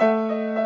Música